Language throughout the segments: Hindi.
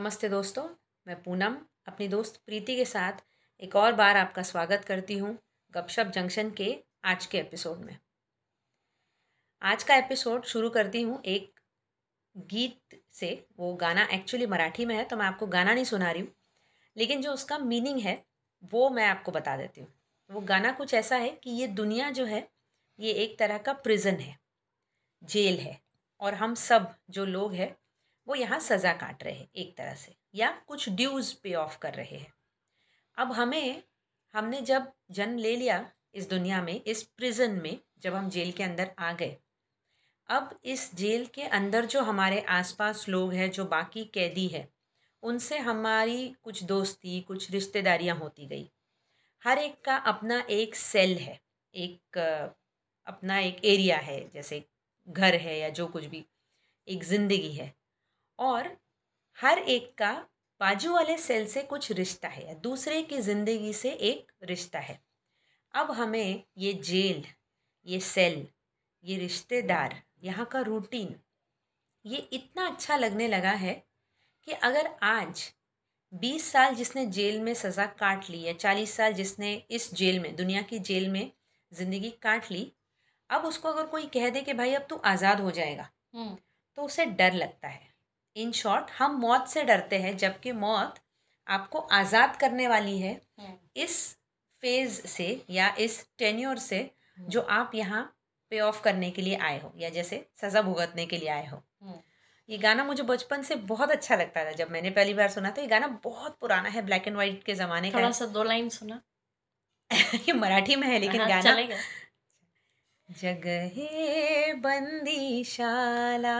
नमस्ते दोस्तों, मैं पूनम, अपनी दोस्त प्रीति के साथ एक और बार आपका स्वागत करती हूँ गपशप जंक्शन के आज के एपिसोड में। आज का एपिसोड शुरू करती हूँ एक गीत से, वो गाना एक्चुअली मराठी में है तो मैं आपको गाना नहीं सुना रही हूँ, लेकिन जो उसका मीनिंग है, वो मैं आपको बता देती हूँ। वो गाना कुछ ऐसा है कि ये दुनिया जो है, ये एक तरह का प्रिजन है, जेल है, और हम सब जो लोग हैं वो यहाँ सज़ा काट रहे हैं एक तरह से, या कुछ ड्यूज़ पे ऑफ़ कर रहे हैं। अब हमें, हमने जब जन्म ले लिया इस दुनिया में, इस प्रिजन में, जब हम जेल के अंदर आ गए, अब इस जेल के अंदर जो हमारे आसपास लोग हैं, जो बाकी कैदी है, उनसे हमारी कुछ दोस्ती, कुछ रिश्तेदारियाँ होती गई। हर एक का अपना एक सेल है, एक, अपना एक एरिया है, जैसे घर है या जो कुछ भी, एक ज़िंदगी है। और हर एक का बाजू वाले सेल से कुछ रिश्ता है या दूसरे की ज़िंदगी से एक रिश्ता है। अब हमें ये जेल ये सेल ये रिश्तेदार यहाँ का रूटीन ये इतना अच्छा लगने लगा है कि अगर आज बीस साल जिसने जेल में सज़ा काट ली या चालीस साल जिसने इस जेल में दुनिया की जेल में ज़िंदगी काट ली अब उसको अगर कोई कह दे कि भाई अब तू आज़ाद हो जाएगा तो उसे डर लगता है। इन शॉर्ट हम मौत से डरते हैं जबकि मौत आपको आज़ाद करने वाली है। इस फ़ेज़ से या इस टेन्योर से जो आप यहाँ पे ऑफ़ करने के लिए आए हो या जैसे सज़ा भुगतने के लिए आए हो। ये गाना मुझे बचपन से बहुत अच्छा लगता था। जब मैंने पहली बार सुना तो ये गाना बहुत पुराना है ब्लैक एंड वाइट के ज़माने का थोड़ा सा दो लाइन सुना। ये मराठी में है लेकिन हाँ, गाना जगह जगहे बंदीशाला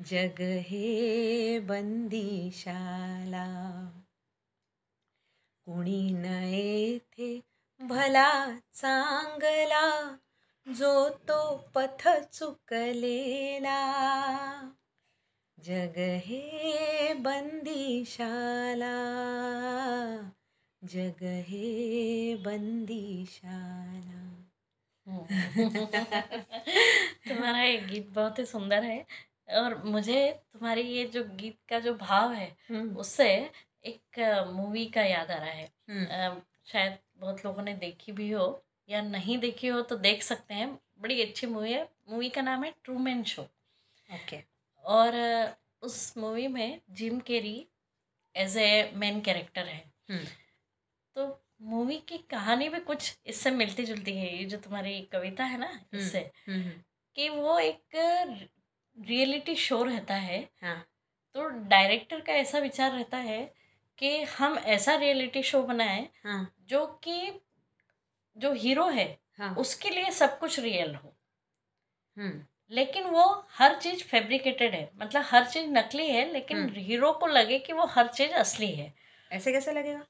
जगहे बंदीशाला। कुणी न येथे भला चांगला, जो तो पथ चुकलेला। जग हे बंदीशाला, जग हे बंदीशाला। तुम्हारा ये गीत बहुत ही सुंदर है और मुझे तुम्हारी ये जो गीत का जो भाव है हम्म। उससे एक मूवी का याद आ रहा है। हम्म। शायद बहुत लोगों ने देखी भी हो या नहीं देखी हो तो देख सकते हैं। बड़ी अच्छी मूवी है। मूवी का नाम है ट्रू मैन शो ओके और उस मूवी में Jim Carrey as a main character है। हम्म। तो मूवी की कहानी भी कुछ इससे मिलती जुलती है। ये जो तुम्हारी कविता है ना इससे कि वो एक रियलिटी शो रहता है हाँ। तो डायरेक्टर का ऐसा विचार रहता है कि हम ऐसा रियलिटी शो बनाए हाँ। जो कि जो हीरो है हाँ। उसके लिए सब कुछ रियल हो। हम्म। लेकिन वो हर चीज़ फैब्रिकेटेड है मतलब हर चीज़ नकली है लेकिन हम्म। हीरो को लगे कि वो हर चीज़ असली है। ऐसे कैसे लगेगा?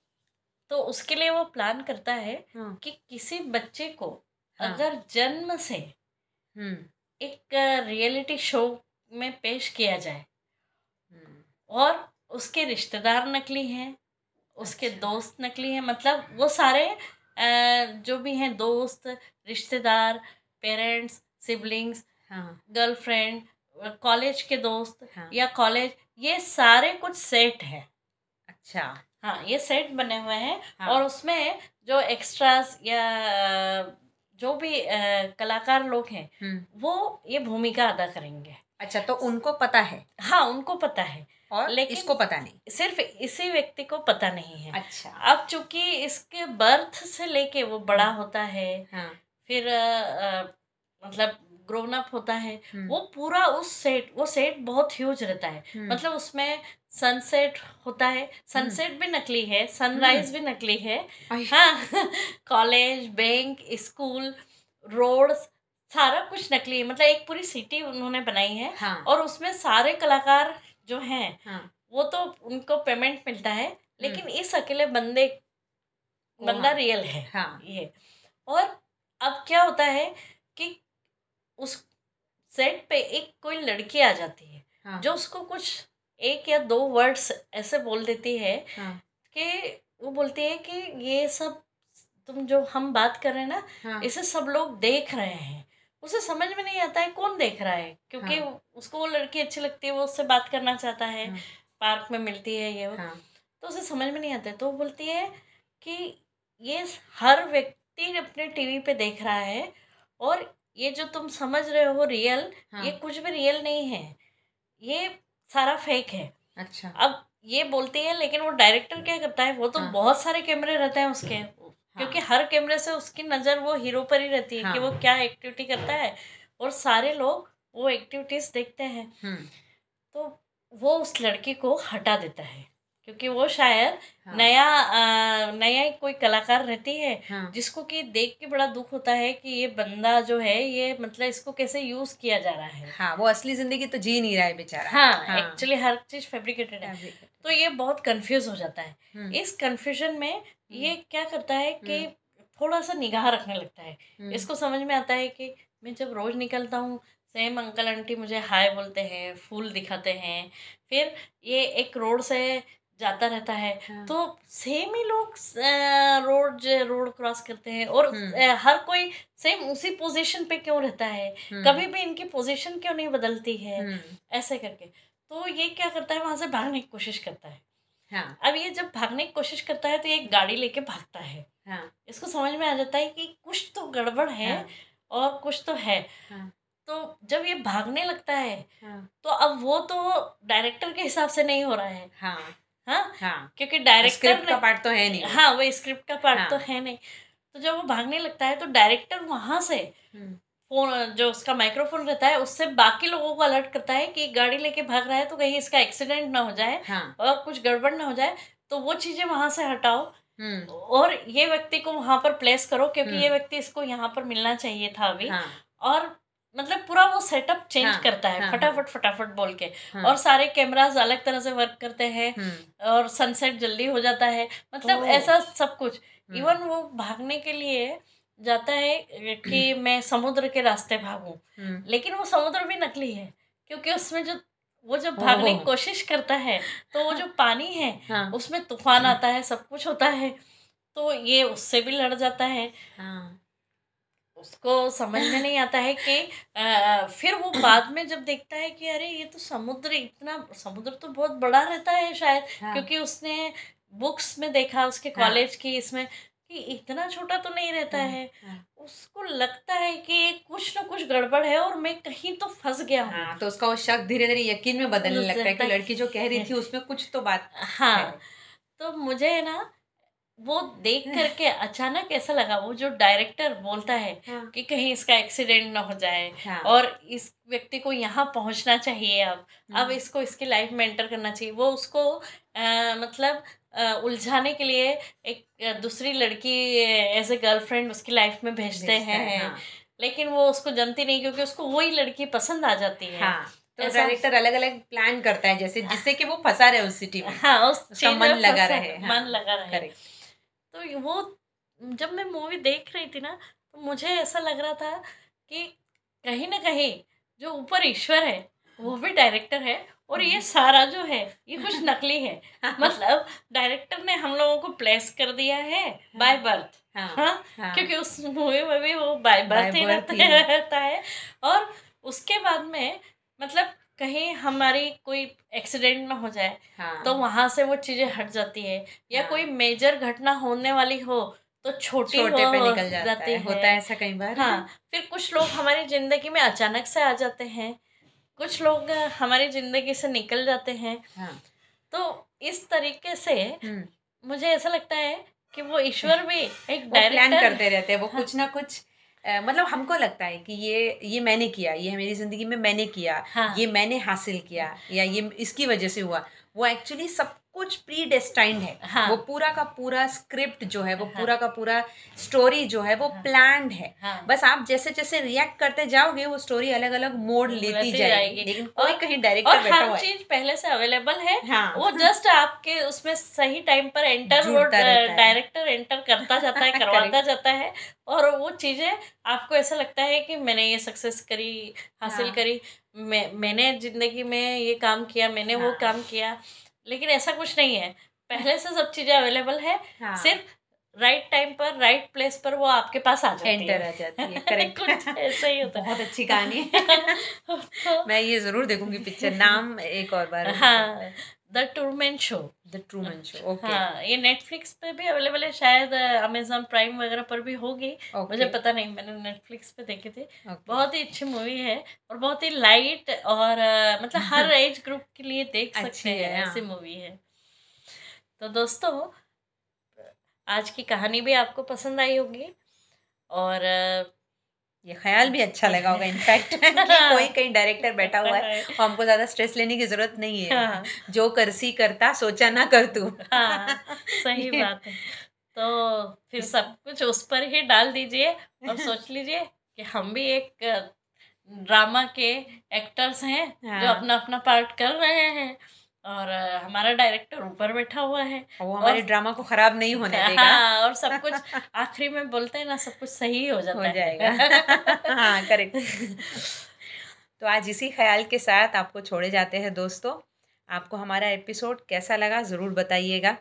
तो उसके लिए वो प्लान करता है हाँ। कि किसी बच्चे को हाँ। अगर जन्म से हम्म। एक रियलिटी शो में पेश किया जाए। हम्म। और उसके रिश्तेदार नकली हैं उसके अच्छा। दोस्त नकली हैं मतलब वो सारे जो भी हैं दोस्त रिश्तेदार पेरेंट्स सिबलिंग्स हाँ। गर्लफ्रेंड कॉलेज के दोस्त हाँ। या कॉलेज ये सारे कुछ सेट है। अच्छा। हाँ ये सेट बने हुए हैं हाँ। और उसमें जो एक्स्ट्रास या जो भी आ, कलाकार लोग हैं हम्म। वो ये भूमिका अदा करेंगे। अच्छा तो उनको पता है? हाँ उनको पता है। और लेकिन- इसको पता नहीं? सिर्फ़ इसी व्यक्ति को पता नहीं है। अच्छा। अब चूँकि इसके बर्थ से लेके वो बड़ा होता है हाँ। फिर आ, आ, मतलब ग्रोन अप होता है हम्म, वो पूरा उस सेट वो सेट बहुत ह्यूज रहता है। हम्म, मतलब उसमें सनसेट होता है सनसेट भी नकली है सनराइज भी नकली है। हाँ कॉलेज बैंक स्कूल रोड सारा कुछ नकली है। मतलब एक पूरी सिटी उन्होंने बनाई है हाँ। और उसमें सारे कलाकार जो हैं हाँ। वो तो उनको पेमेंट मिलता है लेकिन इस अकेले बंदे बंदा हाँ। रियल है हाँ। ये। और अब क्या होता है कि उस सेट पे एक कोई लड़की आ जाती है हाँ। जो उसको कुछ एक या दो वर्ड्स ऐसे बोल देती है हाँ। कि वो बोलती है कि ये सब तुम जो हम बात कर रहे हैं ना हाँ। इसे सब लोग देख रहे हैं। उसे समझ में नहीं आता है कौन देख रहा है क्योंकि हाँ। उसको वो लड़की अच्छी लगती है वो उससे बात करना चाहता है हाँ। पार्क में मिलती है ये वो। हाँ। तो उसे समझ में नहीं आता है तो वो बोलती है कि ये हर व्यक्ति अपने टीवी पे देख रहा है और ये जो तुम समझ रहे हो रियल हाँ। ये कुछ भी रियल नहीं है। ये सारा फेक है। अच्छा। अब ये बोलती है लेकिन वो डायरेक्टर क्या करता है? वो तो हाँ। बहुत सारे कैमरे रहते हैं उसके। क्योंकि हर कैमरे से उसकी नज़र वो हीरो पर ही रहती है हाँ. कि हाँ। वो क्या एक्टिविटी करता है। और सारे लोग वो एक्टिविटीज़ देखते हैं। हम्म। तो वो उस लड़की को हटा देता है। क्योंकि वो शायद हाँ, नया अ, नया कोई कलाकार रहती है हाँ। जिसको कि देख के बड़ा दुख होता है कि ये बंदा जो है ये मतलब इसको कैसे यूज़ किया जा रहा है। हाँ वो असली ज़िंदगी तो जी नहीं रहा है बेचारा। हाँ हाँ। एक्चुअली हर चीज़ फेब्रिकेटेड है। हम्म, तो ये बहुत कंफ्यूज हो जाता है। इस कंफ्यूजन में ये क्या करता है कि थोड़ा सा निगाह रखने लगता है। हम्म, इसको समझ में आता है कि मैं जब रोज निकलता हूँ सेम अंकल आंटी मुझे हाय बोलते हैं फूल दिखाते हैं। फिर ये एक रोड से जाता रहता है। हाँ, तो सेम ही लोग रोड रोड क्रॉस करते हैं और हम्म। हर कोई सेम उसी पोजीशन पे क्यों रहता है? हम्म, कभी भी इनकी पोजीशन क्यों नहीं बदलती है? हम्म, ऐसे करके। तो ये क्या करता है? वहाँ से भागने की कोशिश करता है। हाँ। अब ये जब भागने की कोशिश करता है तो ये एक गाड़ी लेके भागता है। हाँ। इसको समझ में आ जाता है कि कुछ तो गड़बड़ है हाँ, और कुछ तो है। हाँ। तो जब ये भागने लगता है हाँ। तो अब वो तो डायरेक्टर के हिसाब से नहीं हो रहा है। हाँ। हाँ? हाँ। क्योंकि डायरेक्टर का पार्ट तो है नहीं। हाँ वो स्क्रिप्ट का पार्ट हाँ। तो है। नहीं। तो जब वो भागने लगता है तो डायरेक्टर वहाँ से हम्म, फ़ोन जो उसका माइक्रोफोन रहता है उससे बाकी लोगों को अलर्ट करता है कि गाड़ी लेके भाग रहा है तो कहीं इसका एक्सीडेंट ना हो जाए हाँ। और कुछ गड़बड़ ना हो जाए तो वो चीज़ें वहाँ से हटाओ। हम्म, और ये व्यक्ति को वहाँ पर प्लेस करो क्योंकि हम्म। ये व्यक्ति इसको यहाँ पर मिलना चाहिए था अभी। हाँ। और मतलब पूरा वो सेटअप चेंज हाँ, करता है हाँ, फटाफट फटाफट बोल के। हाँ, और सारे कैमरास अलग तरह से वर्क करते हैं हम्म, और सनसेट जल्दी हो जाता है। मतलब ऐसा सब कुछ। हम्म, इवन वो भागने के लिए जाता है कि मैं समुद्र के रास्ते भागूं। हम्म, लेकिन वो समुद्र भी नकली है क्योंकि उसमें जो वो जब भागने की कोशिश करता है तो वो जो पानी है हाँ। उसमें तूफ़ान आता है सब कुछ होता है तो ये उससे भी लड़ जाता है। हाँ। उसको समझ में नहीं आता है कि फिर वो बाद में जब देखता है कि अरे ये तो समुद्र इतना समुद्र तो बहुत बड़ा रहता है शायद हाँ, क्योंकि उसने बुक्स में देखा उसके हाँ। कॉलेज की इसमें कि इतना छोटा तो नहीं रहता हाँ, है। हाँ, उसको लगता है कि कुछ ना कुछ गड़बड़ है और मैं कहीं तो फंस गया हूँ। हाँ तो उसका वो शक धीरे धीरे यकीन में बदलने लगता है कि लड़की जो कह रही थी उसमें कुछ तो बात हाँ तो मुझे है ना वो देख करके अचानक ऐसा लगा वो जो डायरेक्टर बोलता है हाँ, कि कहीं इसका एक्सीडेंट ना हो जाए हाँ, और इस व्यक्ति को यहाँ पहुँचना चाहिए अब अब हम्म, इसको इसकी लाइफ में एंटर करना चाहिए। वो उसको अ, मतलब उलझाने के लिए एक दूसरी लड़की एज ए गर्लफ्रेंड उसकी लाइफ में भेजते है, हैं। हाँ, लेकिन वो उसको जानती नहीं क्योंकि उसको वही लड़की पसंद आ जाती है। हाँ तो डायरेक्टर अलग अलग प्लान करता है जैसे जिससे कि वो फंसा रहे उस सिटी में। हाँ उस उसका मन लगा रहे, हाँ, मन लगा रहे तो वो जब मैं मूवी देख रही थी ना तो मुझे ऐसा लग रहा था कि कहीं ना कहीं जो ऊपर ईश्वर है वो भी डायरेक्टर है और ये सारा जो है ये कुछ नकली है। मतलब डायरेक्टर ने हम लोगों को प्लेस कर दिया है बाय बर्थ हाँ। हाँ? हाँ। क्योंकि उस मूवी में भी वो बाय बर्थ ही रहता रहता है। और उसके बाद में मतलब कहीं हमारी कोई एक्सीडेंट ना हो जाए हाँ। तो वहाँ से वो चीज़ें हट जाती है। या हाँ। कोई मेजर घटना होने वाली हो तो छोटी छोटे हो पे निकल जाता जाती है होता है ऐसा कई बार। हाँ फिर कुछ लोग हमारी ज़िंदगी में अचानक से आ जाते हैं कुछ लोग हमारी ज़िंदगी से निकल जाते हैं। हाँ। तो इस तरीके से हम्म, मुझे ऐसा लगता है कि वो ईश्वर भी एक डायरेक्टर करते रहते हैं वो हाँ। कुछ ना कुछ मतलब हमको लगता है कि ये ये मैंने किया ये मेरी ज़िंदगी में मैंने किया हाँ। ये मैंने हासिल किया या ये इसकी वजह से हुआ। वो एक्चुअली सब कुछ प्री डेस्टाइंड है हाँ। वो पूरा का पूरा स्क्रिप्ट जो है वो हाँ। पूरा का पूरा स्टोरी जो है वो हाँ। प्लान्ड है हाँ बस आप जैसे जैसे रिएक्ट करते जाओगे वो स्टोरी अलग अलग मोड़ लेती जाएगी जाएगी। लेकिन कोई कहीं डायरेक्टर बैठा हर हुआ है चीज़ पहले से अवेलेबल है हाँ वो जस्ट आपके उसमें सही टाइम पर एंटर वो। डायरेक्टर एंटर करता जाता है करवाता जाता है और वो चीज़ें आपको ऐसा लगता है कि मैंने ये सक्सेस करी हासिल हाँ। करी मैं मैंने ज़िंदगी में ये काम किया मैंने वो हाँ। काम किया लेकिन ऐसा कुछ नहीं है। पहले से सब चीज़ें अवेलेबल है। हाँ। सिर्फ़ राइट टाइम पर राइट प्लेस पर वो आपके पास आ जाती एंटर है। आ जाती है करेक्ट कुछ ऐसा ही होता है। बहुत अच्छी कहानी है। मैं ये ज़रूर देखूँगी पिक्चर नाम एक और बार हाँ। The Truman Show the Truman Show okay हाँ ये नेटफ्लिक्स पे भी अवेलेबल है शायद अमेजोन प्राइम वगैरह पर भी होगी। Okay. मुझे पता नहीं मैंने नेटफ्लिक्स पे देखे थे। बहुत ही अच्छी मूवी है और बहुत ही लाइट और अ, मतलब हर एज ग्रुप के लिए देख सकते हैं हाँ। ऐसी मूवी है। तो दोस्तों आज की कहानी भी आपको पसंद आई होगी और अ, ये ख्याल भी अच्छा लगा होगा इनफैक्ट कोई कहीं डायरेक्टर बैठा हुआ है और हमको ज़्यादा स्ट्रेस लेने की ज़रूरत नहीं है। हाँ। जो करसी करता सोचा ना कर तू। हाँ सही बात है। तो फिर सब कुछ उस पर ही डाल दीजिए और सोच लीजिए कि हम भी एक ड्रामा के एक्टर्स हैं जो हाँ। अपना अपना पार्ट कर रहे हैं। और हमारा डायरेक्टर ऊपर बैठा हुआ है वो हमारे ड्रामा को खराब नहीं होने देगा। हाँ और सब कुछ आखिरी में बोलते हैं ना सब कुछ सही हो जाता हो जाएगा। हाँ करेक्ट तो आज इसी ख्याल के साथ आपको छोड़े जाते हैं दोस्तों। आपको हमारा एपिसोड कैसा लगा ज़रूर बताइएगा।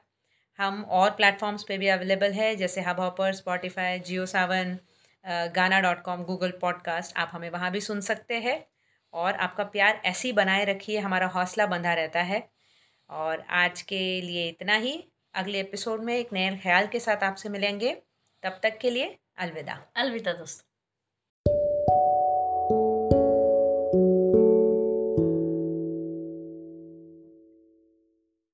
हम और प्लेटफॉर्म्स पे भी अवेलेबल है जैसे Hubhopper Spotify Jio Saavn Gaana dot com Google podcast आप हमें वहाँ भी सुन सकते हैं। और आपका प्यार ऐसे ही बनाए रखिए हमारा हौसला बंधा रहता है। और आज के लिए इतना ही। अगले एपिसोड में एक नए ख्याल के साथ आपसे मिलेंगे। तब तक के लिए अलविदा। अलविदा दोस्तों।